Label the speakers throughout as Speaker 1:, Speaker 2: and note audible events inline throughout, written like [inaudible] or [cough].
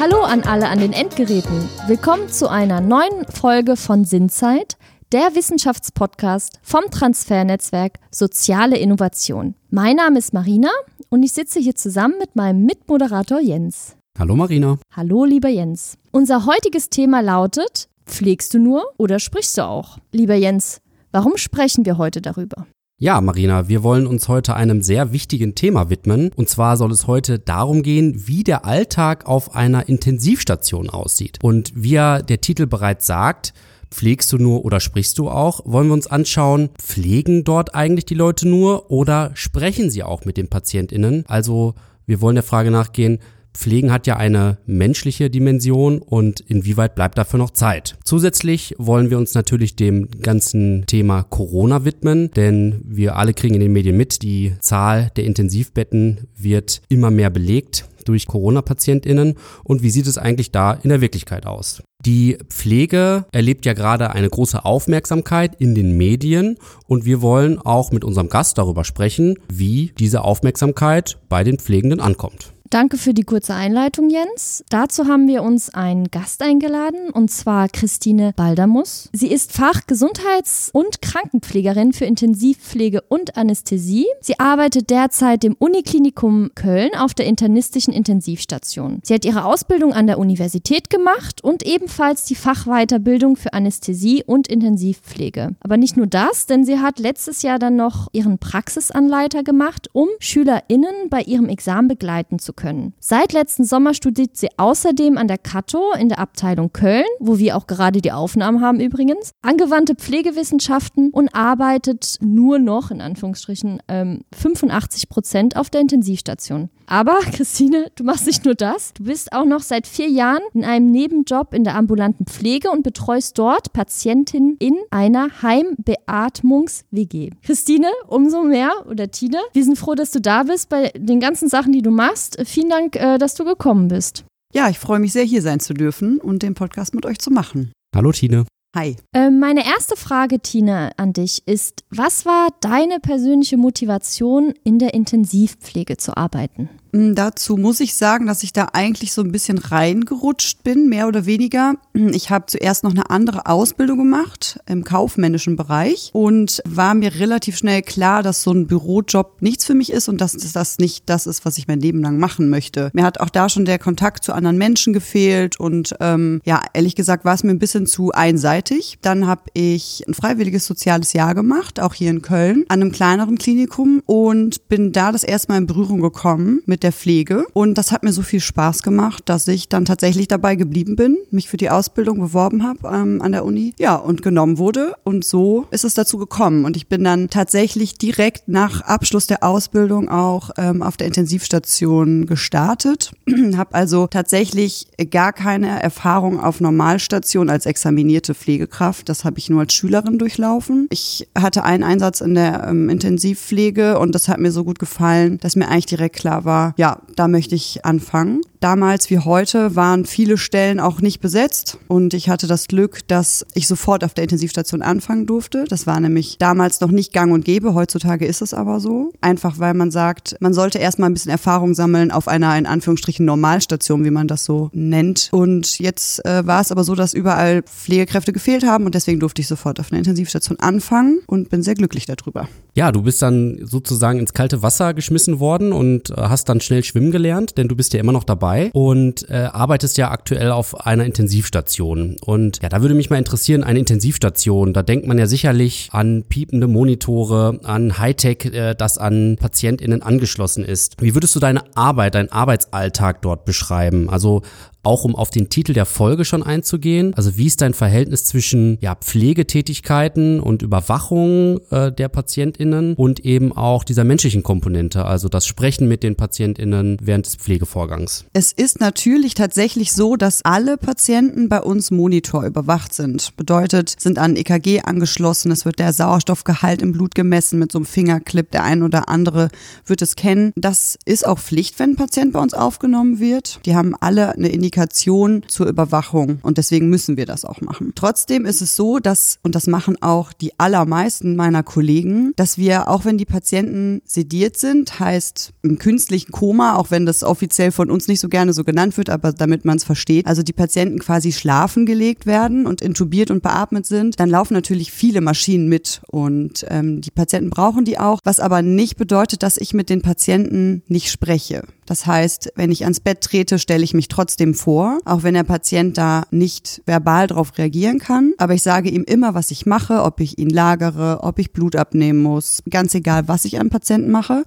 Speaker 1: Hallo an alle an den Endgeräten. Willkommen zu einer neuen Folge von Sinnzeit, der Wissenschaftspodcast vom Transfernetzwerk Soziale Innovation. Mein Name ist Marina und ich sitze hier zusammen mit meinem Mitmoderator Jens.
Speaker 2: Hallo Marina.
Speaker 1: Hallo lieber Jens. Unser heutiges Thema lautet, pflegst du nur oder sprichst du auch? Lieber Jens, warum sprechen wir heute darüber?
Speaker 2: Ja, Marina, wir wollen uns heute einem sehr wichtigen Thema widmen. Und zwar soll es heute darum gehen, wie der Alltag auf einer Intensivstation aussieht. Und wie ja der Titel bereits sagt, Pflegst du nur oder sprichst du auch? Wollen wir uns anschauen, pflegen dort eigentlich die Leute nur oder sprechen sie auch mit den PatientInnen? Also wir wollen der Frage nachgehen, Pflegen hat ja eine menschliche Dimension und inwieweit bleibt dafür noch Zeit? Zusätzlich wollen wir uns natürlich dem ganzen Thema Corona widmen, denn wir alle kriegen in den Medien mit, die Zahl der Intensivbetten wird immer mehr belegt durch Corona-PatientInnen und wie sieht es eigentlich da in der Wirklichkeit aus? Die Pflege erlebt ja gerade eine große Aufmerksamkeit in den Medien und wir wollen auch mit unserem Gast darüber sprechen, wie diese Aufmerksamkeit bei den Pflegenden ankommt.
Speaker 1: Danke für die kurze Einleitung, Jens. Dazu haben wir uns einen Gast eingeladen, und zwar Christine Baldamus. Sie ist Fachgesundheits- und Krankenpflegerin für Intensivpflege und Anästhesie. Sie arbeitet derzeit im Uniklinikum Köln auf der internistischen Intensivstation. Sie hat ihre Ausbildung an der Universität gemacht und ebenfalls die Fachweiterbildung für Anästhesie und Intensivpflege. Aber nicht nur das, denn sie hat letztes Jahr dann noch ihren Praxisanleiter gemacht, um SchülerInnen bei ihrem Examen begleiten zu können können. Seit letzten Sommer studiert sie außerdem an der Kato in der Abteilung Köln, wo wir auch gerade die Aufnahmen haben übrigens, angewandte Pflegewissenschaften und arbeitet nur noch, in Anführungsstrichen, ähm, 85 Prozent auf der Intensivstation. Aber, [laughs] Christine, du machst nicht nur das, du bist auch noch seit vier Jahren in einem Nebenjob in der ambulanten Pflege und betreust dort Patientinnen in einer Heimbeatmungs-WG. Christine, umso mehr, oder Tine, wir sind froh, dass du da bist bei den ganzen Sachen, die du machst vielen Dank, äh, dass du gekommen bist.
Speaker 3: Ja, ich freue mich sehr, hier sein zu dürfen und den Podcast mit euch zu machen.
Speaker 2: Hallo Tine.
Speaker 3: Hi.
Speaker 1: Äh, meine erste Frage, Tina, an dich ist, was war deine persönliche Motivation, in der Intensivpflege zu arbeiten?
Speaker 3: Mm, dazu muss ich sagen, dass ich da eigentlich so ein bisschen reingerutscht bin, mehr oder weniger. Ich habe zuerst noch eine andere Ausbildung gemacht im kaufmännischen Bereich und war mir relativ schnell klar, dass so ein Bürojob nichts für mich ist und dass das nicht das ist, was ich mein Leben lang machen möchte. Mir hat auch da schon der Kontakt zu anderen Menschen gefehlt und ähm, ja, ehrlich gesagt war es mir ein bisschen zu einseitig. Dann habe ich ein freiwilliges soziales Jahr gemacht, auch hier in Köln, an einem kleineren Klinikum und bin da das erste Mal in Berührung gekommen mit mit der Pflege. Und das hat mir so viel Spaß gemacht, dass ich dann tatsächlich dabei geblieben bin, mich für die Ausbildung beworben habe ähm, an der Uni. Ja, und genommen wurde. Und so ist es dazu gekommen. Und ich bin dann tatsächlich direkt nach Abschluss der Ausbildung auch ähm, auf der Intensivstation gestartet. [clears throat] habe also tatsächlich gar keine Erfahrung auf Normalstation als examinierte Pflegekraft. Das habe ich nur als Schülerin durchlaufen. Ich hatte einen Einsatz in der ähm, Intensivpflege und das hat mir so gut gefallen, dass mir eigentlich direkt klar war, ja, da möchte ich anfangen. Damals wie heute waren viele Stellen auch nicht besetzt und ich hatte das Glück, dass ich sofort auf der Intensivstation anfangen durfte. Das war nämlich damals noch nicht gang und gäbe, heutzutage ist es aber so. Einfach weil man sagt, man sollte erstmal ein bisschen Erfahrung sammeln auf einer in Anführungsstrichen Normalstation, wie man das so nennt. Und jetzt äh, war es aber so, dass überall Pflegekräfte gefehlt haben und deswegen durfte ich sofort auf einer Intensivstation anfangen und bin sehr glücklich darüber.
Speaker 2: Ja, du bist dann sozusagen ins kalte Wasser geschmissen worden und äh, hast dann schnell schwimmen gelernt, denn du bist ja immer noch dabei dabei und äh, arbeitest ja aktuell auf einer Intensivstation. Und ja, da würde mich mal interessieren, eine Intensivstation, da denkt man ja sicherlich an piepende Monitore, an Hightech, äh, das an PatientInnen angeschlossen ist. Wie würdest du deine Arbeit, deinen Arbeitsalltag dort beschreiben? Also auch um auf den Titel der Folge schon einzugehen. Also wie ist dein Verhältnis zwischen ja, Pflegetätigkeiten und Überwachung äh, der PatientInnen und eben auch dieser menschlichen Komponente, also das Sprechen mit den PatientInnen während des Pflegevorgangs?
Speaker 3: Es ist natürlich tatsächlich so, dass alle Patienten bei uns Monitor überwacht sind. Bedeutet, sind an EKG angeschlossen, es wird der Sauerstoffgehalt im Blut gemessen mit so einem Fingerclip. Der ein oder andere wird es kennen. Das ist auch Pflicht, wenn ein Patient bei uns aufgenommen wird. Die haben alle eine Kommunikation zur Überwachung und deswegen müssen wir das auch machen. Trotzdem ist es so, dass, und das machen auch die allermeisten meiner Kollegen, dass wir, auch wenn die Patienten sediert sind, heißt im künstlichen Koma, auch wenn das offiziell von uns nicht so gerne so genannt wird, aber damit man es versteht, also die Patienten quasi schlafen gelegt werden und intubiert und beatmet sind, dann laufen natürlich viele Maschinen mit und ähm, die Patienten brauchen die auch, was aber nicht bedeutet, dass ich mit den Patienten nicht spreche. Das heißt, wenn ich ans Bett trete, stelle ich mich trotzdem vor, auch wenn der Patient da nicht verbal darauf reagieren kann. Aber ich sage ihm immer, was ich mache, ob ich ihn lagere, ob ich Blut abnehmen muss, ganz egal, was ich am Patienten mache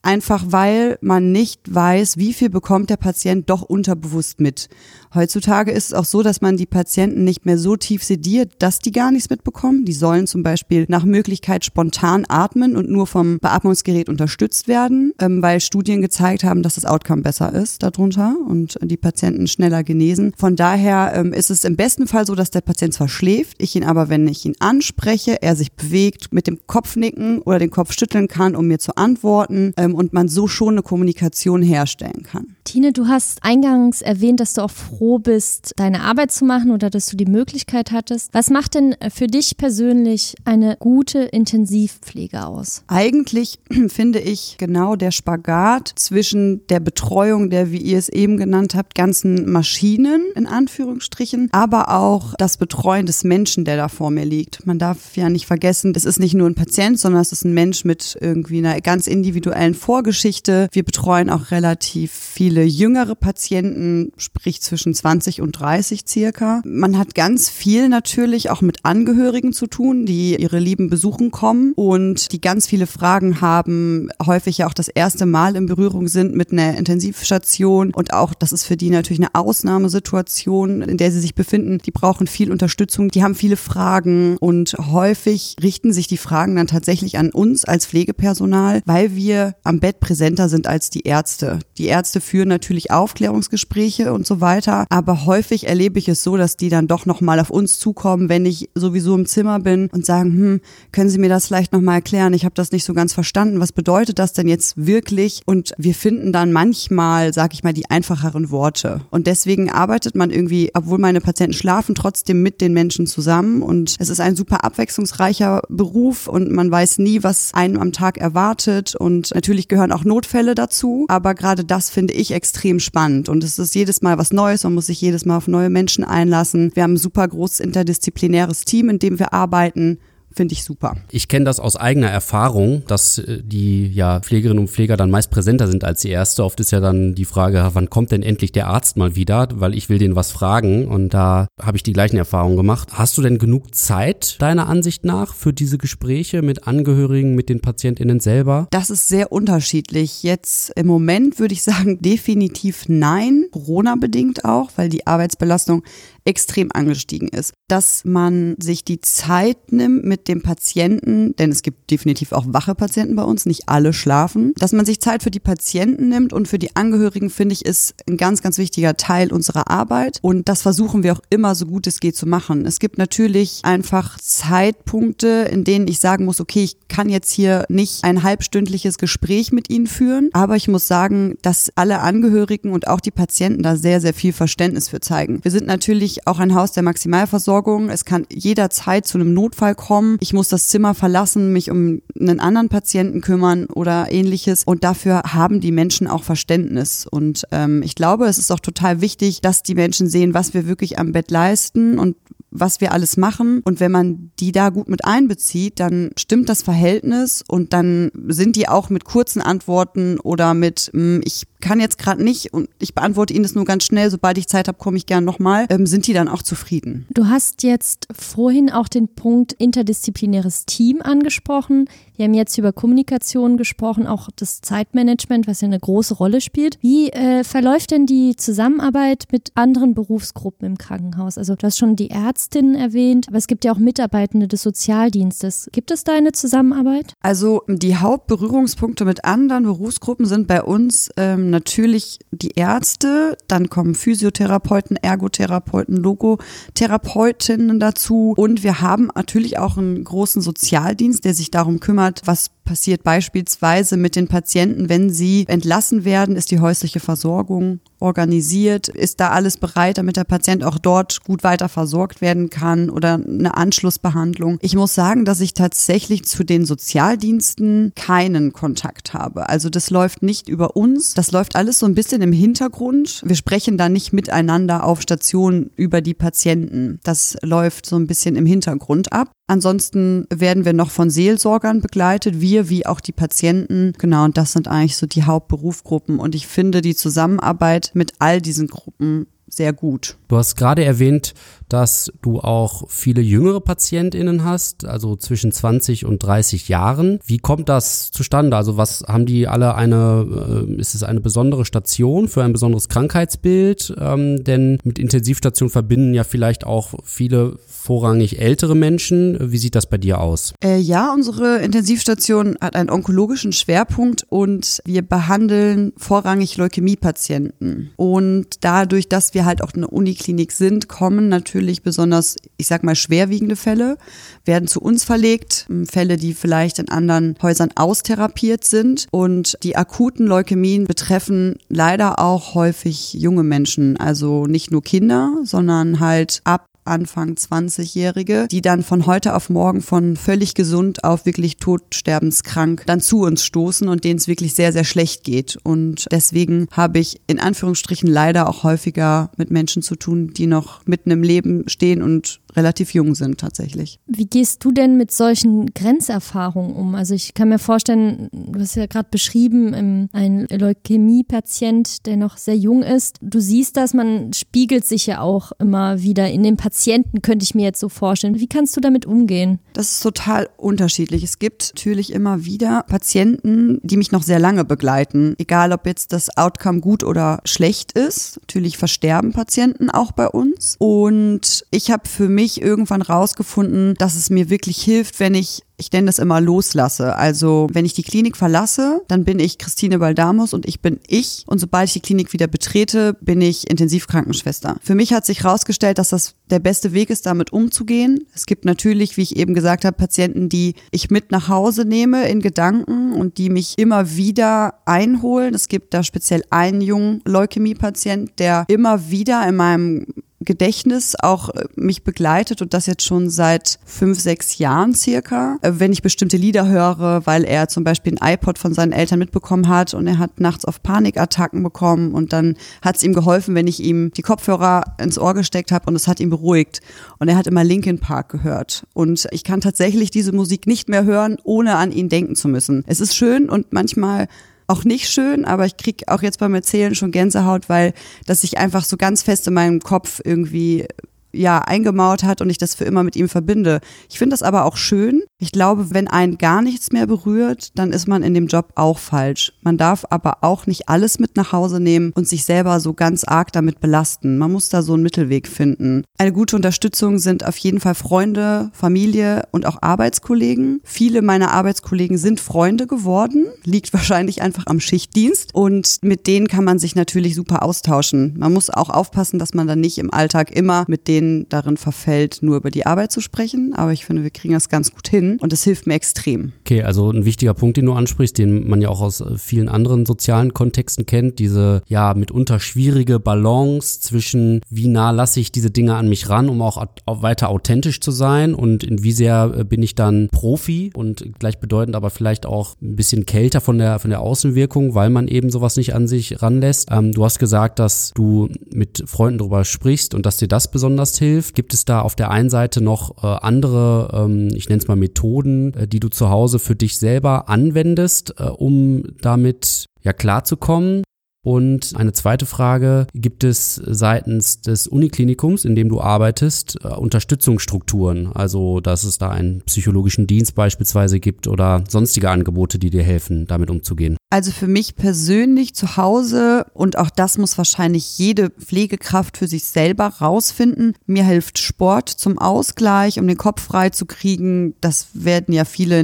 Speaker 3: einfach weil man nicht weiß, wie viel bekommt der Patient doch unterbewusst mit. Heutzutage ist es auch so, dass man die Patienten nicht mehr so tief sediert, dass die gar nichts mitbekommen. Die sollen zum Beispiel nach Möglichkeit spontan atmen und nur vom Beatmungsgerät unterstützt werden, ähm, weil Studien gezeigt haben, dass das Outcome besser ist darunter und die Patienten schneller genesen. Von daher ähm, ist es im besten Fall so, dass der Patient zwar schläft, ich ihn aber, wenn ich ihn anspreche, er sich bewegt, mit dem Kopf nicken oder den Kopf schütteln kann, um mir zu antworten. Ähm, und man so schon eine Kommunikation herstellen kann.
Speaker 1: Tine, du hast eingangs erwähnt, dass du auch froh bist, deine Arbeit zu machen oder dass du die Möglichkeit hattest. Was macht denn für dich persönlich eine gute Intensivpflege aus?
Speaker 3: Eigentlich [clears throat] finde ich genau der Spagat zwischen der Betreuung der, wie ihr es eben genannt habt, ganzen Maschinen in Anführungsstrichen, aber auch das Betreuen des Menschen, der da vor mir liegt. Man darf ja nicht vergessen, es ist nicht nur ein Patient, sondern es ist ein Mensch mit irgendwie einer ganz individuellen Vorgeschichte. Wir betreuen auch relativ viele jüngere Patienten, sprich zwischen 20 und 30 circa. Man hat ganz viel natürlich auch mit Angehörigen zu tun, die ihre Lieben besuchen kommen und die ganz viele Fragen haben, häufig ja auch das erste Mal in Berührung sind mit einer Intensivstation und auch, das ist für die natürlich eine Ausnahmesituation, in der sie sich befinden. Die brauchen viel Unterstützung, die haben viele Fragen und häufig richten sich die Fragen dann tatsächlich an uns als Pflegepersonal, weil wir am Bett präsenter sind als die Ärzte. Die Ärzte führen natürlich Aufklärungsgespräche und so weiter, aber häufig erlebe ich es so, dass die dann doch nochmal auf uns zukommen, wenn ich sowieso im Zimmer bin und sagen, hm, können Sie mir das vielleicht nochmal erklären? Ich habe das nicht so ganz verstanden. Was bedeutet das denn jetzt wirklich? Und wir finden dann manchmal, sag ich mal, die einfacheren Worte. Und deswegen arbeitet man irgendwie, obwohl meine Patienten schlafen, trotzdem mit den Menschen zusammen. Und es ist ein super abwechslungsreicher Beruf und man weiß nie, was einem am Tag erwartet. Und natürlich gehören auch Notfälle dazu, aber gerade das finde ich extrem spannend und es ist jedes Mal was Neues, man muss sich jedes Mal auf neue Menschen einlassen. Wir haben ein super großes interdisziplinäres Team, in dem wir arbeiten finde ich super.
Speaker 2: Ich kenne das aus eigener Erfahrung, dass äh, die ja, Pflegerinnen und Pfleger dann meist präsenter sind als die Ärzte. Oft ist ja dann die Frage, wann kommt denn endlich der Arzt mal wieder, weil ich will den was fragen und da habe ich die gleichen Erfahrungen gemacht. Hast du denn genug Zeit deiner Ansicht nach für diese Gespräche mit Angehörigen, mit den Patientinnen selber?
Speaker 3: Das ist sehr unterschiedlich. Jetzt im Moment würde ich sagen [laughs] definitiv nein, Corona bedingt auch, weil die Arbeitsbelastung extrem angestiegen ist. Dass man sich die Zeit nimmt mit dem Patienten, denn es gibt definitiv auch wache Patienten bei uns, nicht alle schlafen, dass man sich Zeit für die Patienten nimmt und für die Angehörigen, finde ich, ist ein ganz, ganz wichtiger Teil unserer Arbeit. Und das versuchen wir auch immer so gut es geht zu machen. Es gibt natürlich einfach Zeitpunkte, in denen ich sagen muss, okay, ich kann jetzt hier nicht ein halbstündliches Gespräch mit Ihnen führen, aber ich muss sagen, dass alle Angehörigen und auch die Patienten da sehr, sehr viel Verständnis für zeigen. Wir sind natürlich auch ein Haus der Maximalversorgung. Es kann jederzeit zu einem Notfall kommen. Ich muss das Zimmer verlassen, mich um einen anderen Patienten kümmern oder ähnliches. Und dafür haben die Menschen auch Verständnis. Und ähm, ich glaube, es ist auch total wichtig, dass die Menschen sehen, was wir wirklich am Bett leisten und was wir alles machen. Und wenn man die da gut mit einbezieht, dann stimmt das Verhältnis und dann sind die auch mit kurzen Antworten oder mit, hm, ich kann jetzt gerade nicht und ich beantworte Ihnen das nur ganz schnell, sobald ich Zeit habe, komme ich gern nochmal, ähm, sind die dann auch zufrieden.
Speaker 1: Du hast jetzt vorhin auch den Punkt interdisziplinäres Team angesprochen. Wir haben jetzt über Kommunikation gesprochen, auch das Zeitmanagement, was ja eine große Rolle spielt. Wie äh, verläuft denn die Zusammenarbeit mit anderen Berufsgruppen im Krankenhaus? Also du hast schon die Ärztinnen erwähnt, aber es gibt ja auch Mitarbeitende des Sozialdienstes. Gibt es da eine Zusammenarbeit?
Speaker 3: Also die Hauptberührungspunkte mit anderen Berufsgruppen sind bei uns ähm, natürlich die Ärzte, dann kommen Physiotherapeuten, Ergotherapeuten, Logotherapeutinnen dazu und wir haben natürlich auch einen großen Sozialdienst, der sich darum kümmert, was passiert beispielsweise mit den Patienten, wenn sie entlassen werden, ist die häusliche Versorgung organisiert? Ist da alles bereit, damit der Patient auch dort gut weiter versorgt werden kann oder eine Anschlussbehandlung? Ich muss sagen, dass ich tatsächlich zu den Sozialdiensten keinen Kontakt habe. Also das läuft nicht über uns. Das läuft alles so ein bisschen im Hintergrund. Wir sprechen da nicht miteinander auf Station über die Patienten. Das läuft so ein bisschen im Hintergrund ab. Ansonsten werden wir noch von Seelsorgern begleitet, wir wie auch die Patienten. Genau, und das sind eigentlich so die Hauptberufsgruppen. Und ich finde die Zusammenarbeit mit all diesen Gruppen sehr gut.
Speaker 2: Du hast gerade erwähnt, dass du auch viele jüngere PatientInnen hast, also zwischen 20 und 30 Jahren. Wie kommt das zustande? Also was haben die alle eine, äh, ist es eine besondere Station für ein besonderes Krankheitsbild? Ähm, denn mit Intensivstation verbinden ja vielleicht auch viele vorrangig ältere Menschen. Wie sieht das bei dir aus?
Speaker 3: Äh, ja, unsere Intensivstation hat einen onkologischen Schwerpunkt und wir behandeln vorrangig Leukämiepatienten. Und dadurch, dass wir halt auch eine Uniklinik sind, kommen natürlich besonders, ich sag mal, schwerwiegende Fälle, werden zu uns verlegt. Fälle, die vielleicht in anderen Häusern austherapiert sind. Und die akuten Leukämien betreffen leider auch häufig junge Menschen, also nicht nur Kinder, sondern halt ab Anfang 20-Jährige, die dann von heute auf morgen von völlig gesund auf wirklich todsterbenskrank dann zu uns stoßen und denen es wirklich sehr, sehr schlecht geht. Und deswegen habe ich in Anführungsstrichen leider auch häufiger mit Menschen zu tun, die noch mitten im Leben stehen und relativ jung sind tatsächlich.
Speaker 1: Wie gehst du denn mit solchen Grenzerfahrungen um? Also ich kann mir vorstellen, du hast ja gerade beschrieben, ein Leukämie-Patient, der noch sehr jung ist. Du siehst das, man spiegelt sich ja auch immer wieder in den Patienten, könnte ich mir jetzt so vorstellen. Wie kannst du damit umgehen?
Speaker 3: Das ist total unterschiedlich. Es gibt natürlich immer wieder Patienten, die mich noch sehr lange begleiten. Egal, ob jetzt das Outcome gut oder schlecht ist. Natürlich versterben Patienten auch bei uns. Und ich habe für mich mich irgendwann rausgefunden, dass es mir wirklich hilft, wenn ich ich nenne das immer loslasse. Also wenn ich die Klinik verlasse, dann bin ich Christine Baldamus und ich bin ich. Und sobald ich die Klinik wieder betrete, bin ich Intensivkrankenschwester. Für mich hat sich herausgestellt, dass das der beste Weg ist, damit umzugehen. Es gibt natürlich, wie ich eben gesagt habe, Patienten, die ich mit nach Hause nehme in Gedanken und die mich immer wieder einholen. Es gibt da speziell einen jungen Leukämie-Patient, der immer wieder in meinem Gedächtnis auch äh, mich begleitet und das jetzt schon seit fünf, sechs Jahren circa. Äh, wenn ich bestimmte Lieder höre, weil er zum Beispiel ein iPod von seinen Eltern mitbekommen hat und er hat nachts auf Panikattacken bekommen und dann hat es ihm geholfen, wenn ich ihm die Kopfhörer ins Ohr gesteckt habe und es hat ihn beruhigt. Und er hat immer Linkin Park gehört. Und ich kann tatsächlich diese Musik nicht mehr hören, ohne an ihn denken zu müssen. Es ist schön und manchmal auch nicht schön, aber ich krieg auch jetzt beim Erzählen schon Gänsehaut, weil das sich einfach so ganz fest in meinem Kopf irgendwie ja eingemauert hat und ich das für immer mit ihm verbinde. Ich finde das aber auch schön. Ich glaube, wenn einen gar nichts mehr berührt, dann ist man in dem Job auch falsch. Man darf aber auch nicht alles mit nach Hause nehmen und sich selber so ganz arg damit belasten. Man muss da so einen Mittelweg finden. Eine gute Unterstützung sind auf jeden Fall Freunde, Familie und auch Arbeitskollegen. Viele meiner Arbeitskollegen sind Freunde geworden, liegt [laughs] wahrscheinlich einfach am Schichtdienst und mit denen kann man sich natürlich super austauschen. Man muss auch aufpassen, dass man dann nicht im Alltag immer mit denen darin verfällt, nur über die Arbeit zu sprechen. Aber ich finde, wir kriegen das ganz gut hin und das hilft mir extrem.
Speaker 2: Okay, also ein wichtiger Punkt, den du ansprichst, den man ja auch aus äh, vielen anderen sozialen Kontexten kennt, diese ja mitunter schwierige Balance zwischen, wie nah lasse ich diese Dinge an mich ran, um auch weiter authentisch zu sein und in wie sehr äh, bin ich dann Profi und gleichbedeutend aber vielleicht auch ein bisschen kälter von der, von der Außenwirkung, weil man eben sowas nicht an sich ranlässt. Ähm, du hast gesagt, dass du mit Freunden darüber sprichst und dass dir das besonders besonders hilft? Gibt es da auf der einen Seite noch äh, andere, ähm, ich nenne es mal Methoden, äh, die du zu Hause für dich selber anwendest, äh, um damit ja klarzukommen? Und eine zweite Frage, gibt es seitens des Uniklinikums, in dem du arbeitest, äh, Unterstützungsstrukturen? Also, dass es da einen psychologischen Dienst beispielsweise gibt oder sonstige Angebote, die dir helfen, damit umzugehen?
Speaker 3: Also für mich persönlich zu Hause und auch das muss wahrscheinlich jede Pflegekraft für sich selber rausfinden. Mir hilft Sport zum Ausgleich, um den Kopf frei zu kriegen. Das werden ja viele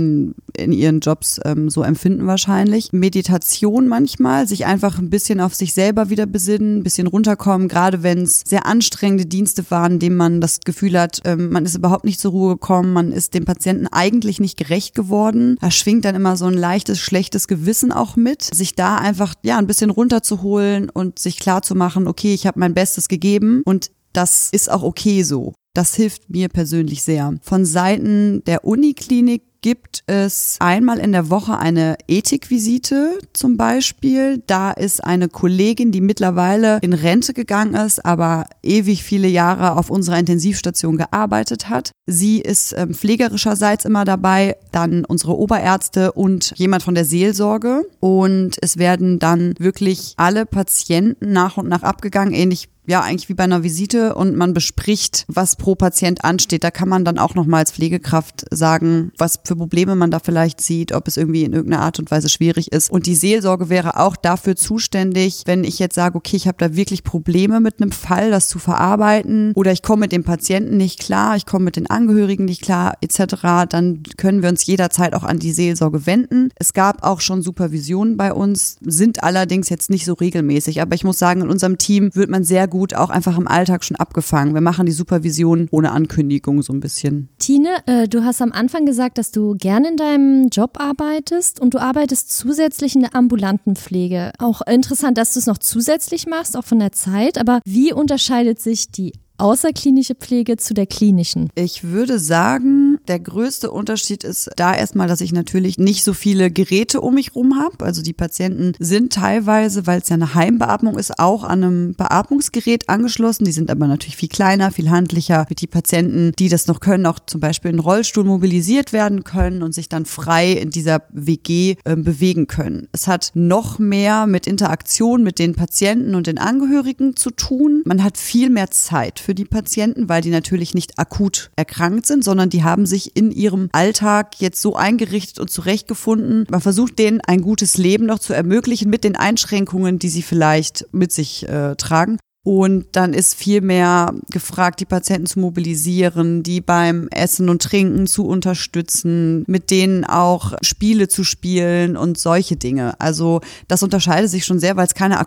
Speaker 3: in ihren Jobs ähm, so empfinden wahrscheinlich. Meditation manchmal, sich einfach ein bisschen auf sich selber wieder besinnen, ein bisschen runterkommen, gerade wenn es sehr anstrengende Dienste waren, denen man das Gefühl hat, ähm, man ist überhaupt nicht zur Ruhe gekommen, man ist dem Patienten eigentlich nicht gerecht geworden. Da schwingt dann immer so ein leichtes, schlechtes Gewissen auch mit, sich da einfach ja ein bisschen runterzuholen und sich klar okay, ich habe mein Bestes gegeben und das ist auch okay so. Das hilft mir persönlich sehr. Von Seiten der Uniklinik gibt es einmal in der Woche eine Ethikvisite zum Beispiel. Da ist eine Kollegin, die mittlerweile in Rente gegangen ist, aber ewig viele Jahre auf unserer Intensivstation gearbeitet hat. Sie ist ähm, pflegerischerseits immer dabei, dann unsere Oberärzte und jemand von der Seelsorge. Und es werden dann wirklich alle Patienten nach und nach abgegangen, ähnlich ja eigentlich wie bei einer Visite und man bespricht, was pro Patient ansteht. Da kann man dann auch nochmal als Pflegekraft sagen, was für Probleme man da vielleicht sieht, ob es irgendwie in irgendeiner Art und Weise schwierig ist. Und die Seelsorge wäre auch dafür zuständig, wenn ich jetzt sage, okay, ich habe da wirklich Probleme mit einem Fall, das zu verarbeiten oder ich komme mit dem Patienten nicht klar, ich komme mit den Angehörigen nicht klar etc., dann können wir uns jederzeit auch an die Seelsorge wenden. Es gab auch schon Supervisionen bei uns, sind allerdings jetzt nicht so regelmäßig, aber ich muss sagen, in unserem Team wird man sehr gut auch einfach im Alltag schon abgefangen. Wir machen die Supervision ohne Ankündigung so ein bisschen.
Speaker 1: Tine, äh, du hast am Anfang gesagt, dass du gerne in deinem Job arbeitest und du arbeitest zusätzlich in der ambulanten Pflege. Auch interessant, dass du es noch zusätzlich machst, auch von der Zeit. Aber wie unterscheidet sich die außerklinische Pflege zu der klinischen?
Speaker 3: Ich würde sagen, der größte Unterschied ist da erstmal, dass ich natürlich nicht so viele Geräte um mich rum habe. Also die Patienten sind teilweise, weil es ja eine Heimbeatmung ist, auch an einem Beatmungsgerät angeschlossen. Die sind aber natürlich viel kleiner, viel handlicher. Die Patienten, die das noch können, auch zum Beispiel in Rollstuhl mobilisiert werden können und sich dann frei in dieser WG äh, bewegen können. Es hat noch mehr mit Interaktion mit den Patienten und den Angehörigen zu tun. Man hat viel mehr Zeit für die Patienten, weil die natürlich nicht akut erkrankt sind, sondern die haben sich in ihrem Alltag jetzt so eingerichtet und zurechtgefunden. Man versucht denen ein gutes Leben noch zu ermöglichen mit den Einschränkungen, die sie vielleicht mit sich äh, tragen. Und dann ist viel mehr gefragt, die Patienten zu mobilisieren, die beim Essen und Trinken zu unterstützen, mit denen auch Spiele zu spielen und solche Dinge. Also das unterscheidet sich schon sehr, weil es keine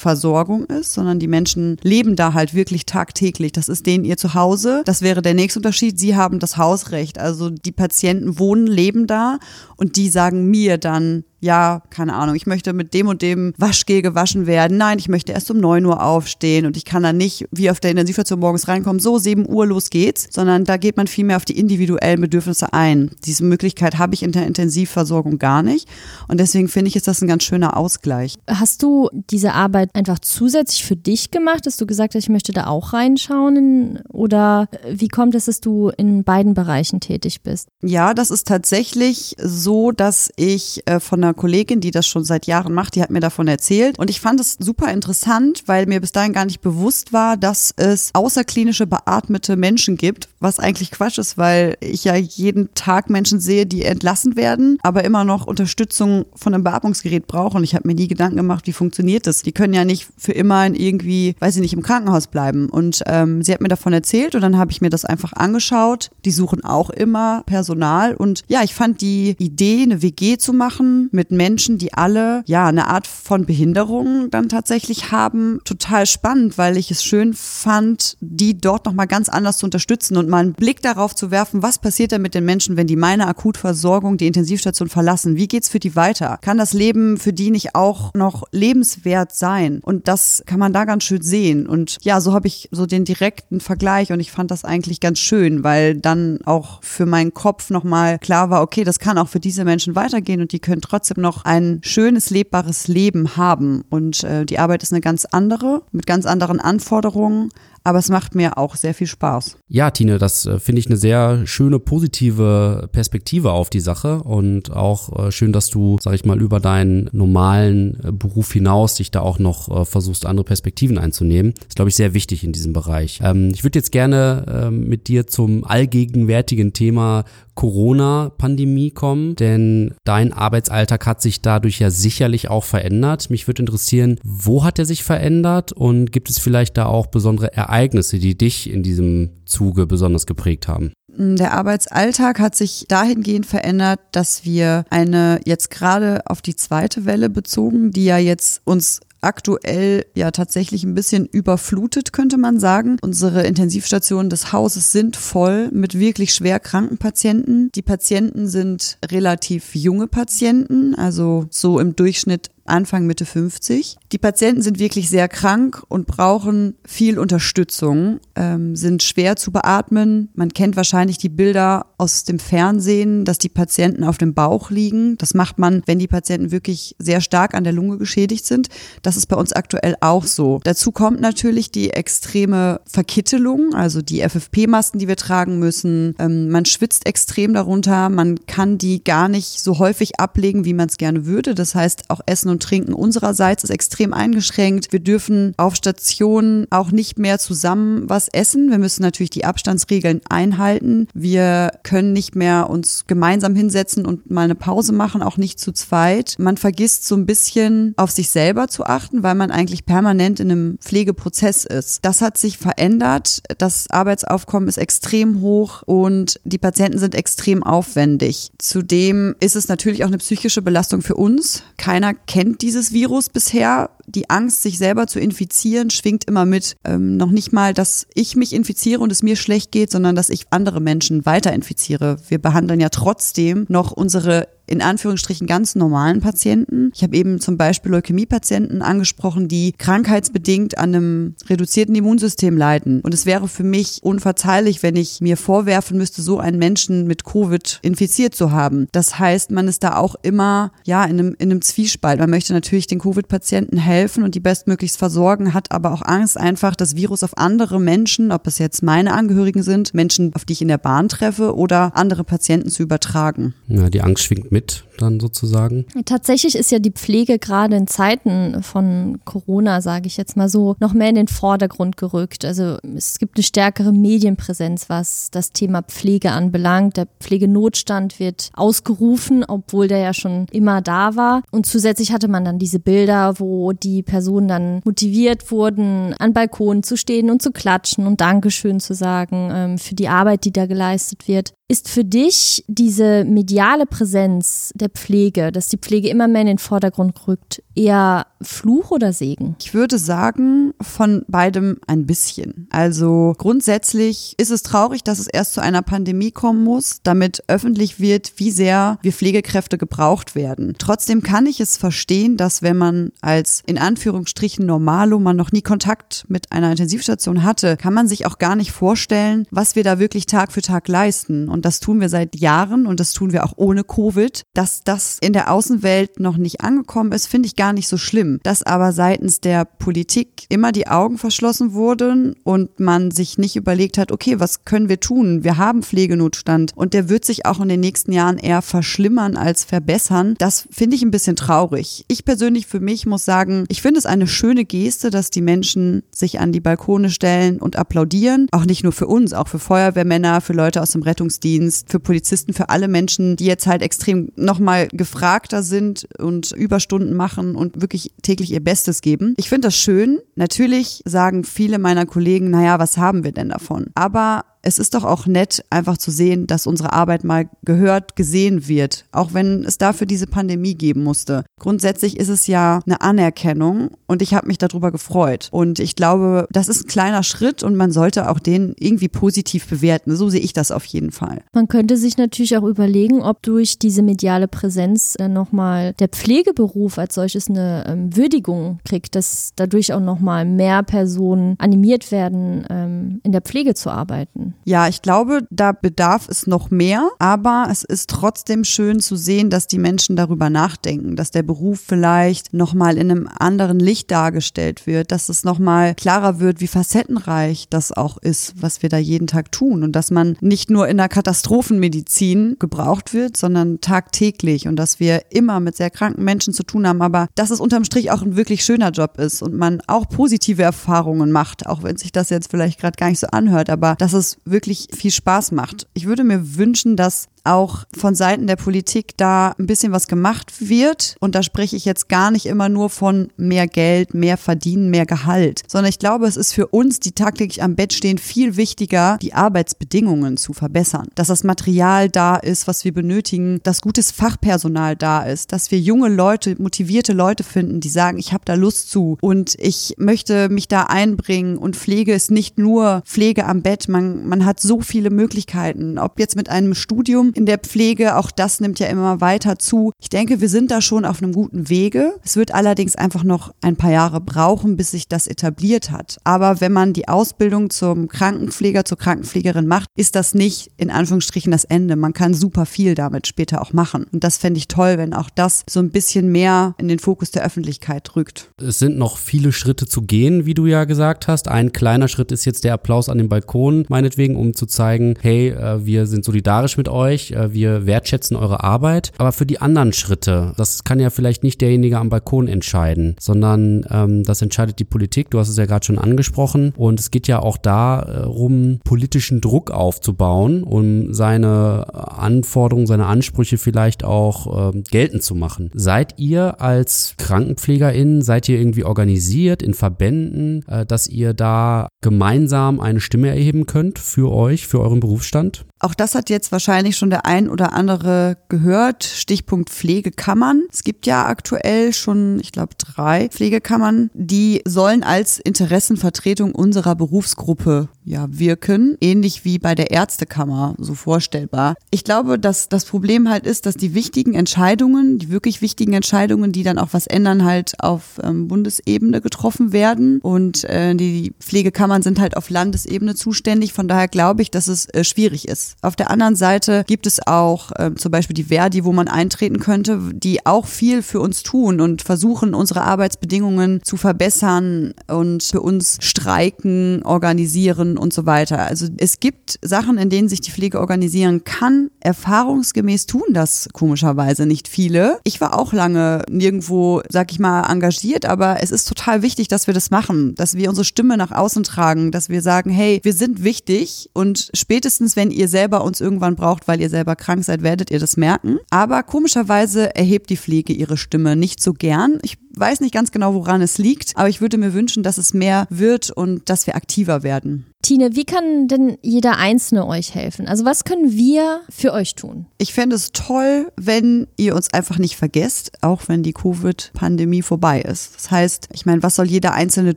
Speaker 3: Akutversorgung ist, sondern die Menschen leben da halt wirklich tagtäglich. Das ist denen ihr Zuhause. Das wäre der nächste Unterschied. Sie haben das Hausrecht. Also die Patienten wohnen, leben da und die sagen mir dann, ja, keine Ahnung, ich möchte mit dem und dem Waschgel gewaschen werden. Nein, ich möchte erst um neun Uhr aufstehen und ich kann dann nicht wie auf der Intensivstation morgens reinkommen, so sieben Uhr los geht's, sondern da geht man viel mehr auf die individuellen Bedürfnisse ein. Diese Möglichkeit habe ich in der Intensivversorgung gar nicht und deswegen finde ich, ist das ein ganz schöner Ausgleich.
Speaker 1: Hast du diese Arbeit einfach zusätzlich für dich gemacht, dass du gesagt hast, ich möchte da auch reinschauen in, oder wie kommt es, dass du in beiden Bereichen tätig bist?
Speaker 3: Ja, das ist tatsächlich so, dass ich äh, von einer Kollegin, die das schon seit Jahren macht, die hat mir davon erzählt. Und ich fand es super interessant, weil mir bis dahin gar nicht bewusst war, dass es außerklinische beatmete Menschen gibt, was eigentlich Quatsch ist, weil ich ja jeden Tag Menschen sehe, die entlassen werden, aber immer noch Unterstützung von einem Beatmungsgerät brauchen. Ich habe mir nie Gedanken gemacht, wie funktioniert das? Die können ja nicht für immer in irgendwie, weiß ich nicht, im Krankenhaus bleiben. Und ähm, sie hat mir davon erzählt und dann habe ich mir das einfach angeschaut. Die suchen auch immer Personal. Und ja, ich fand die Idee, eine WG zu machen mit Menschen, die alle ja eine Art von Behinderung dann tatsächlich haben, total spannend, weil ich es schön fand, die dort nochmal ganz anders zu unterstützen und mal einen Blick darauf zu werfen, was passiert denn mit den Menschen, wenn die meine Akutversorgung, die Intensivstation verlassen? Wie geht's für die weiter? Kann das Leben für die nicht auch noch lebenswert sein? Und das kann man da ganz schön sehen. Und ja, so habe ich so den direkten Vergleich und ich fand das eigentlich ganz schön, weil dann auch für meinen Kopf nochmal klar war, okay, das kann auch für diese Menschen weitergehen und die können trotzdem trotzdem noch ein schönes, lebbares Leben haben. Und äh, die Arbeit ist eine ganz andere, mit ganz anderen Anforderungen, aber es macht mir auch sehr viel Spaß.
Speaker 2: Ja, Tine, das äh, finde ich eine sehr schöne, positive Perspektive auf die Sache und auch äh, schön, dass du, sag ich mal, über deinen normalen äh, Beruf hinaus dich da auch noch versuchst, andere Perspektiven einzunehmen. Das ist, glaube ich, sehr wichtig in diesem Bereich. Ähm, ich würde jetzt gerne ähm, mit dir zum allgegenwärtigen Thema Corona-Pandemie kommen, denn dein Arbeitsalltag hat sich dadurch ja sicherlich auch verändert. Mich würde interessieren, wo hat er sich verändert und gibt es vielleicht da auch besondere Ereignisse, die dich in diesem Zuge besonders geprägt haben?
Speaker 3: Der Arbeitsalltag hat sich dahingehend verändert, dass wir eine jetzt gerade auf die zweite Welle bezogen, die ja jetzt uns aktuell ja tatsächlich ein bisschen überflutet, könnte man sagen. Unsere Intensivstationen des Hauses sind voll mit wirklich schwer kranken Patienten. Die Patienten sind relativ junge Patienten, also so im Durchschnitt Anfang, Mitte 50. Die Patienten sind wirklich sehr krank und brauchen viel Unterstützung, ähm, sind schwer zu beatmen. Man kennt wahrscheinlich die Bilder aus dem Fernsehen, dass die Patienten auf dem Bauch liegen. Das macht man, wenn die Patienten wirklich sehr stark an der Lunge geschädigt sind. Das ist bei uns aktuell auch so. Dazu kommt natürlich die extreme Verkittelung, also die FFP-Masken, die wir tragen müssen. Ähm, man schwitzt extrem darunter. Man kann die gar nicht so häufig ablegen, wie man es gerne würde. Das heißt, auch Essen und Trinken unsererseits ist extrem eingeschränkt. Wir dürfen auf Stationen auch nicht mehr zusammen was essen. Wir müssen natürlich die Abstandsregeln einhalten. Wir können nicht mehr uns gemeinsam hinsetzen und mal eine Pause machen, auch nicht zu zweit. Man vergisst so ein bisschen auf sich selber zu achten, weil man eigentlich permanent in einem Pflegeprozess ist. Das hat sich verändert. Das Arbeitsaufkommen ist extrem hoch und die Patienten sind extrem aufwendig. Zudem ist es natürlich auch eine psychische Belastung für uns. Keiner kennt dieses Virus bisher die Angst, sich selber zu infizieren, schwingt immer mit. Ähm, noch nicht mal, dass ich mich infiziere und es mir schlecht geht, sondern dass ich andere Menschen weiter infiziere. Wir behandeln ja trotzdem noch unsere in Anführungsstrichen ganz normalen Patienten. Ich habe eben zum Beispiel Leukämiepatienten angesprochen, die krankheitsbedingt an einem reduzierten Immunsystem leiden. Und es wäre für mich unverzeihlich, wenn ich mir vorwerfen müsste, so einen Menschen mit Covid infiziert zu haben. Das heißt, man ist da auch immer ja in einem, in einem Zwiespalt. Man möchte natürlich den Covid-Patienten helfen und die bestmöglichst versorgen, hat aber auch Angst, einfach das Virus auf andere Menschen, ob es jetzt meine Angehörigen sind, Menschen, auf die ich in der Bahn treffe oder andere Patienten zu übertragen.
Speaker 2: Ja, die Angst schwingt mit mit dann sozusagen?
Speaker 1: Tatsächlich ist ja die Pflege gerade in Zeiten von Corona, sage ich jetzt mal so, noch mehr in den Vordergrund gerückt. Also es gibt eine stärkere Medienpräsenz, was das Thema Pflege anbelangt. Der Pflegenotstand wird ausgerufen, obwohl der ja schon immer da war. Und zusätzlich hatte man dann diese Bilder, wo die Personen dann motiviert wurden, an Balkonen zu stehen und zu klatschen und Dankeschön zu sagen ähm, für die Arbeit, die da geleistet wird. Ist für dich diese mediale Präsenz der Pflege, dass die Pflege immer mehr in den Vordergrund rückt, eher Fluch oder Segen?
Speaker 3: Ich würde sagen, von beidem ein bisschen. Also grundsätzlich ist es traurig, dass es erst zu einer Pandemie kommen muss, damit öffentlich wird, wie sehr wir Pflegekräfte gebraucht werden. Trotzdem kann ich es verstehen, dass wenn man als in Anführungsstrichen Normalo man noch nie Kontakt mit einer Intensivstation hatte, kann man sich auch gar nicht vorstellen, was wir da wirklich Tag für Tag leisten. Und und das tun wir seit Jahren und das tun wir auch ohne Covid. Dass das in der Außenwelt noch nicht angekommen ist, finde ich gar nicht so schlimm. Dass aber seitens der Politik immer die Augen verschlossen wurden und man sich nicht überlegt hat, okay, was können wir tun? Wir haben Pflegenotstand und der wird sich auch in den nächsten Jahren eher verschlimmern als verbessern. Das finde ich ein bisschen traurig. Ich persönlich für mich muss sagen, ich finde es eine schöne Geste, dass die Menschen sich an die Balkone stellen und applaudieren. Auch nicht nur für uns, auch für Feuerwehrmänner, für Leute aus dem Rettungsdienst für Polizisten, für alle Menschen, die jetzt halt extrem nochmal gefragter sind und Überstunden machen und wirklich täglich ihr Bestes geben. Ich finde das schön. Natürlich sagen viele meiner Kollegen, naja, was haben wir denn davon? Aber es ist doch auch nett, einfach zu sehen, dass unsere Arbeit mal gehört, gesehen wird, auch wenn es dafür diese Pandemie geben musste. Grundsätzlich ist es ja eine Anerkennung und ich habe mich darüber gefreut. Und ich glaube, das ist ein kleiner Schritt und man sollte auch den irgendwie positiv bewerten. So sehe ich das auf jeden Fall.
Speaker 1: Man könnte sich natürlich auch überlegen, ob durch diese mediale Präsenz dann nochmal der Pflegeberuf als solches eine ähm, Würdigung kriegt, dass dadurch auch nochmal mehr Personen animiert werden, ähm, in der Pflege zu arbeiten.
Speaker 3: Ja, ich glaube, da bedarf es noch mehr, aber es ist trotzdem schön zu sehen, dass die Menschen darüber nachdenken, dass der Beruf vielleicht nochmal in einem anderen Licht dargestellt wird, dass es nochmal klarer wird, wie facettenreich das auch ist, was wir da jeden Tag tun. Und dass man nicht nur in der Katastrophenmedizin gebraucht wird, sondern tagtäglich. Und dass wir immer mit sehr kranken Menschen zu tun haben, aber dass es unterm Strich auch ein wirklich schöner Job ist und man auch positive Erfahrungen macht, auch wenn sich das jetzt vielleicht gerade gar nicht so anhört, aber dass es wirklich viel Spaß macht. Ich würde mir wünschen, dass auch von Seiten der Politik da ein bisschen was gemacht wird. Und da spreche ich jetzt gar nicht immer nur von mehr Geld, mehr Verdienen, mehr Gehalt, sondern ich glaube, es ist für uns, die tagtäglich am Bett stehen, viel wichtiger, die Arbeitsbedingungen zu verbessern. Dass das Material da ist, was wir benötigen, dass gutes Fachpersonal da ist, dass wir junge Leute, motivierte Leute finden, die sagen, ich habe da Lust zu und ich möchte mich da einbringen und Pflege ist nicht nur Pflege am Bett, man, man hat so viele Möglichkeiten, ob jetzt mit einem Studium in der Pflege, auch das nimmt ja immer weiter zu. Ich denke, wir sind da schon auf einem guten Wege. Es wird allerdings einfach noch ein paar Jahre brauchen, bis sich das etabliert hat. Aber wenn man die Ausbildung zum Krankenpfleger, zur Krankenpflegerin macht, ist das nicht in Anführungsstrichen das Ende. Man kann super viel damit später auch machen. Und das fände ich toll, wenn auch das so ein bisschen mehr in den Fokus der Öffentlichkeit rückt.
Speaker 2: Es sind noch viele Schritte zu gehen, wie du ja gesagt hast. Ein kleiner Schritt ist jetzt der Applaus an den Balkon, meinetwegen, um zu zeigen, hey, äh, wir sind solidarisch mit euch, äh, wir wertschätzen eure Arbeit. Aber für die anderen Schritte, das kann ja vielleicht nicht derjenige am Balkon entscheiden, sondern ähm, das entscheidet die Politik. Du hast es ja gerade schon angesprochen. Und es geht ja auch darum, politischen Druck aufzubauen, um seine Anforderungen, seine Ansprüche vielleicht auch äh, geltend zu machen. Seid ihr als KrankenpflegerInnen, seid ihr irgendwie organisiert in Verbänden, äh, dass ihr da gemeinsam eine Stimme erheben könnt für euch, für euren Berufsstand?
Speaker 3: Auch das hat jetzt wahrscheinlich schon der ein oder andere gehört. Stichpunkt Pflegekammern. Es gibt ja aktuell schon, ich glaube, drei Pflegekammern, die sollen als Interessenvertretung unserer Berufsgruppe ja wirken, ähnlich wie bei der Ärztekammer so vorstellbar. Ich glaube, dass das Problem halt ist, dass die wichtigen Entscheidungen, die wirklich wichtigen Entscheidungen, die dann auch was ändern, halt auf ähm, Bundesebene getroffen werden und äh, die Pflegekammern sind halt auf Landesebene zuständig. Von daher glaube ich, dass es äh, schwierig ist. Auf der anderen Seite gibt es auch äh, zum Beispiel die Verdi, wo man eintreten könnte, die auch viel für uns tun und versuchen, unsere Arbeitsbedingungen zu verbessern und für uns streiken, organisieren und so weiter. Also es gibt Sachen, in denen sich die Pflege organisieren kann. Erfahrungsgemäß tun das komischerweise nicht viele. Ich war auch lange nirgendwo, sag ich mal, engagiert, aber es ist total wichtig, dass wir das machen, dass wir unsere Stimme nach außen tragen, dass wir sagen, hey, wir sind wichtig und spätestens, wenn ihr selber uns irgendwann braucht, weil ihr selber krank seid, werdet ihr das merken. Aber komischerweise erhebt die Pflege ihre Stimme nicht so gern. Ich weiß nicht ganz genau, woran es liegt, aber ich würde mir wünschen, dass es mehr wird und dass wir aktiver werden.
Speaker 1: Tine, wie kann denn jeder Einzelne euch helfen? Also was können wir für euch tun?
Speaker 3: Ich fände es toll, wenn ihr uns einfach nicht vergesst, auch wenn die Covid-Pandemie vorbei ist. Das heißt, ich meine, was soll jeder Einzelne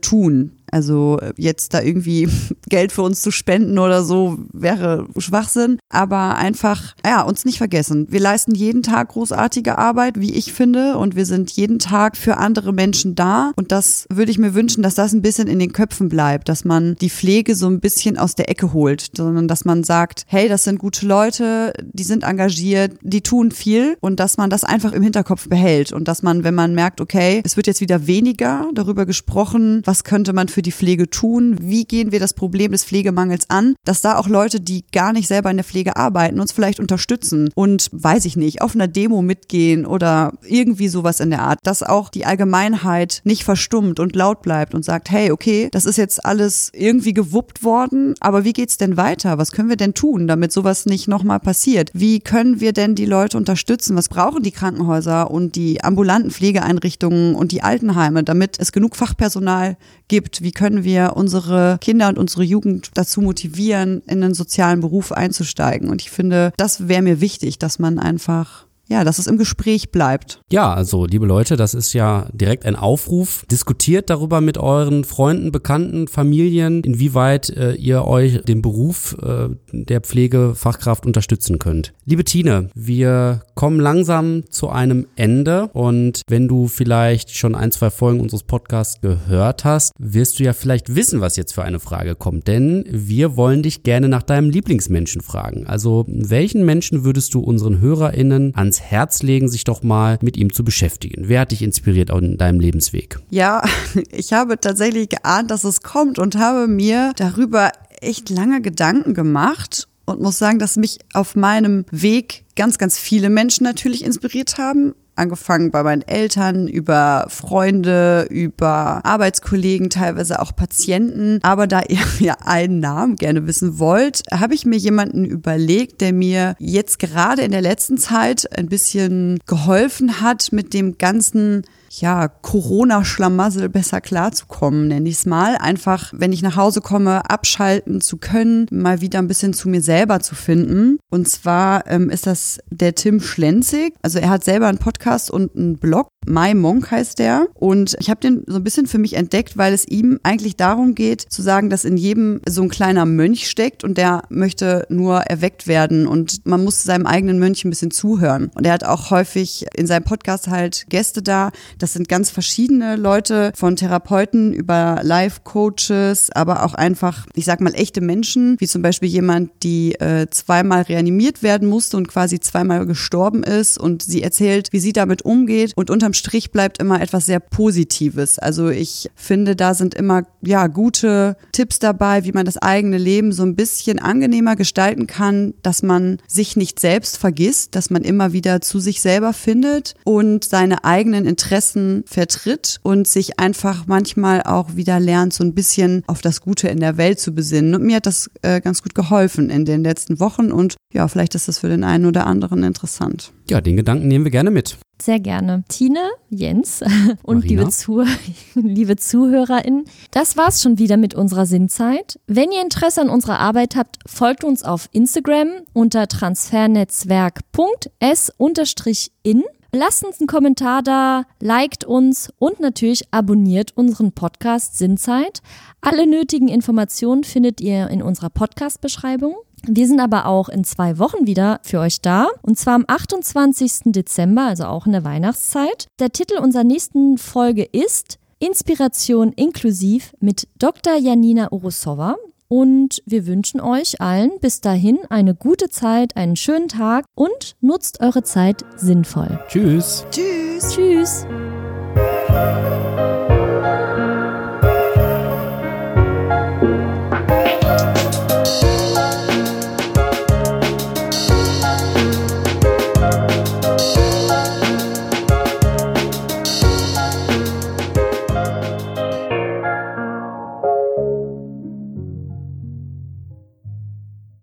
Speaker 3: tun? Also jetzt da irgendwie [laughs] Geld für uns zu spenden oder so wäre Schwachsinn. Aber einfach, ja, uns nicht vergessen. Wir leisten jeden Tag großartige Arbeit, wie ich finde. Und wir sind jeden Tag für andere Menschen da. Und das würde ich mir wünschen, dass das ein bisschen in den Köpfen bleibt, dass man die Pflege so ein bisschen aus der Ecke holt, sondern dass man sagt, hey, das sind gute Leute, die sind engagiert, die tun viel und dass man das einfach im Hinterkopf behält und dass man, wenn man merkt, okay, es wird jetzt wieder weniger darüber gesprochen, was könnte man für die Pflege tun? Wie gehen wir das Problem des Pflegemangels an? Dass da auch Leute, die gar nicht selber in der Pflege arbeiten, uns vielleicht unterstützen und, weiß ich nicht, auf einer Demo mitgehen oder irgendwie sowas in der Art. Dass auch die Allgemeinheit nicht verstummt und laut bleibt und sagt, hey, okay, das ist jetzt alles irgendwie gewuppt worden, aber wie geht's denn weiter? Was können wir denn tun, damit sowas nicht nochmal passiert? Wie können wir denn die Leute unterstützen? Was brauchen die Krankenhäuser und die ambulanten Pflegeeinrichtungen und die Altenheime, damit es genug Fachpersonal gibt? Wie können wir unsere Kinder und unsere Jugend dazu motivieren, in einen sozialen Beruf einzusteigen? Und ich finde, das wäre mir wichtig, dass man einfach ja, dass es im Gespräch bleibt.
Speaker 2: Ja, also liebe Leute, das ist ja direkt ein Aufruf. Diskutiert darüber mit euren Freunden, Bekannten, Familien, inwieweit äh, ihr euch den Beruf äh, der Pflegefachkraft unterstützen könnt. Liebe Tine, wir kommen langsam zu einem Ende und wenn du vielleicht schon ein, zwei Folgen unseres Podcasts gehört hast, wirst du ja vielleicht wissen, was jetzt für eine Frage kommt, denn wir wollen dich gerne nach deinem Lieblingsmenschen fragen. Also welchen Menschen würdest du unseren HörerInnen ans Herz legen, sich doch mal mit ihm zu beschäftigen. Wer hat dich inspiriert in deinem Lebensweg?
Speaker 3: Ja, [laughs] ich habe tatsächlich geahnt, dass es kommt und habe mir darüber echt lange Gedanken gemacht und muss sagen, dass mich auf meinem Weg ganz, ganz viele Menschen natürlich inspiriert haben. Angefangen bei meinen Eltern, über Freunde, über Arbeitskollegen, teilweise auch Patienten. Aber da ihr [laughs] mir einen Namen gerne wissen wollt, habe ich mir jemanden überlegt, der mir jetzt gerade in der letzten Zeit ein bisschen geholfen hat mit dem ganzen ja, Corona-Schlamassel besser klarzukommen, nenne ich es mal. Einfach, wenn ich nach Hause komme, abschalten zu können, mal wieder ein bisschen zu mir selber zu finden. Und zwar ähm, ist das der Tim Schlenzig. Also er hat selber einen Podcast und einen Blog. My Monk heißt der. Und ich habe den so ein bisschen für mich entdeckt, weil es ihm eigentlich darum geht, zu sagen, dass in jedem so ein kleiner Mönch steckt und der möchte nur erweckt werden. Und man muss seinem eigenen Mönch ein bisschen zuhören. Und er hat auch häufig in seinem Podcast halt Gäste da. Das sind ganz verschiedene Leute, von Therapeuten über Life-Coaches, aber auch einfach, ich sag mal, echte Menschen, wie zum Beispiel jemand, die äh, zweimal reanimiert werden musste und quasi zweimal gestorben ist und sie erzählt, wie sie damit umgeht und unterm Strich bleibt immer etwas sehr Positives. Also ich finde, da sind immer, ja, gute Tipps dabei, wie man das eigene Leben so ein bisschen angenehmer gestalten kann, dass man sich nicht selbst vergisst, dass man immer wieder zu sich selber findet und seine eigenen Interessen Interessen vertritt und sich einfach manchmal auch wieder lernt, so ein bisschen auf das Gute in der Welt zu besinnen. Und mir hat das äh, ganz gut geholfen in den letzten Wochen und ja, vielleicht ist das für den einen oder anderen interessant.
Speaker 2: Ja, den Gedanken nehmen wir gerne mit.
Speaker 1: Sehr gerne. Tine, Jens [laughs] und liebe, Zuh [laughs] liebe ZuhörerInnen, das war's schon wieder mit unserer Sinnzeit. Wenn ihr Interesse an unserer Arbeit habt, folgt uns auf Instagram unter transfernetzwerk.s-in Lasst uns einen Kommentar da, liked uns und natürlich abonniert unseren Podcast Sinnzeit. Alle nötigen Informationen findet ihr in unserer Podcast-Beschreibung. Wir sind aber auch in zwei Wochen wieder für euch da. Und zwar am 28. Dezember, also auch in der Weihnachtszeit. Der Titel unserer nächsten Folge ist Inspiration inklusiv mit Dr. Janina Urusova. Und wir wünschen euch allen bis dahin eine gute Zeit, einen schönen Tag und nutzt eure Zeit sinnvoll.
Speaker 2: Tschüss.
Speaker 3: Tschüss.
Speaker 1: Tschüss.